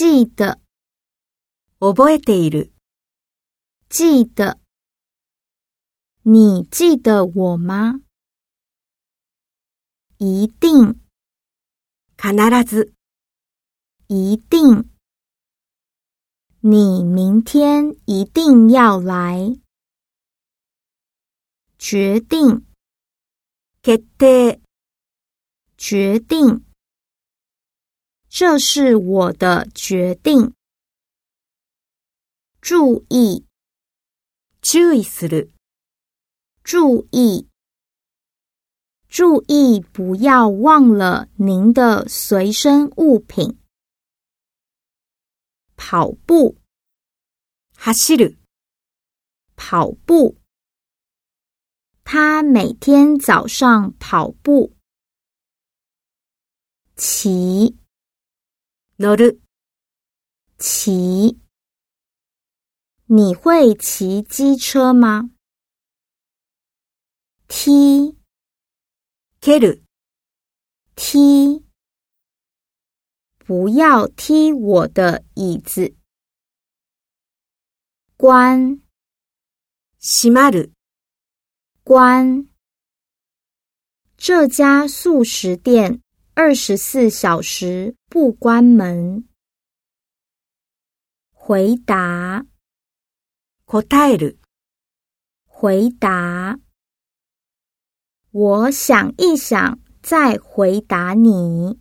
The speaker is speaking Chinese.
记得，覚えている。记得。你记得我吗？一定，必ず。一定。你明天一定要来。决定，決定。决定。 这是我的决定。注意，注意する。注意，注意，不要忘了您的随身物品。跑步，走る。跑步。他每天早上跑步。骑， 乗る。骑。你会骑机车吗？踢，蹴る。踢。不要踢我的椅子。关，閉まる。关。这家素食店 二十四小时不关门。回答，答える。回答，我想一想再回答你。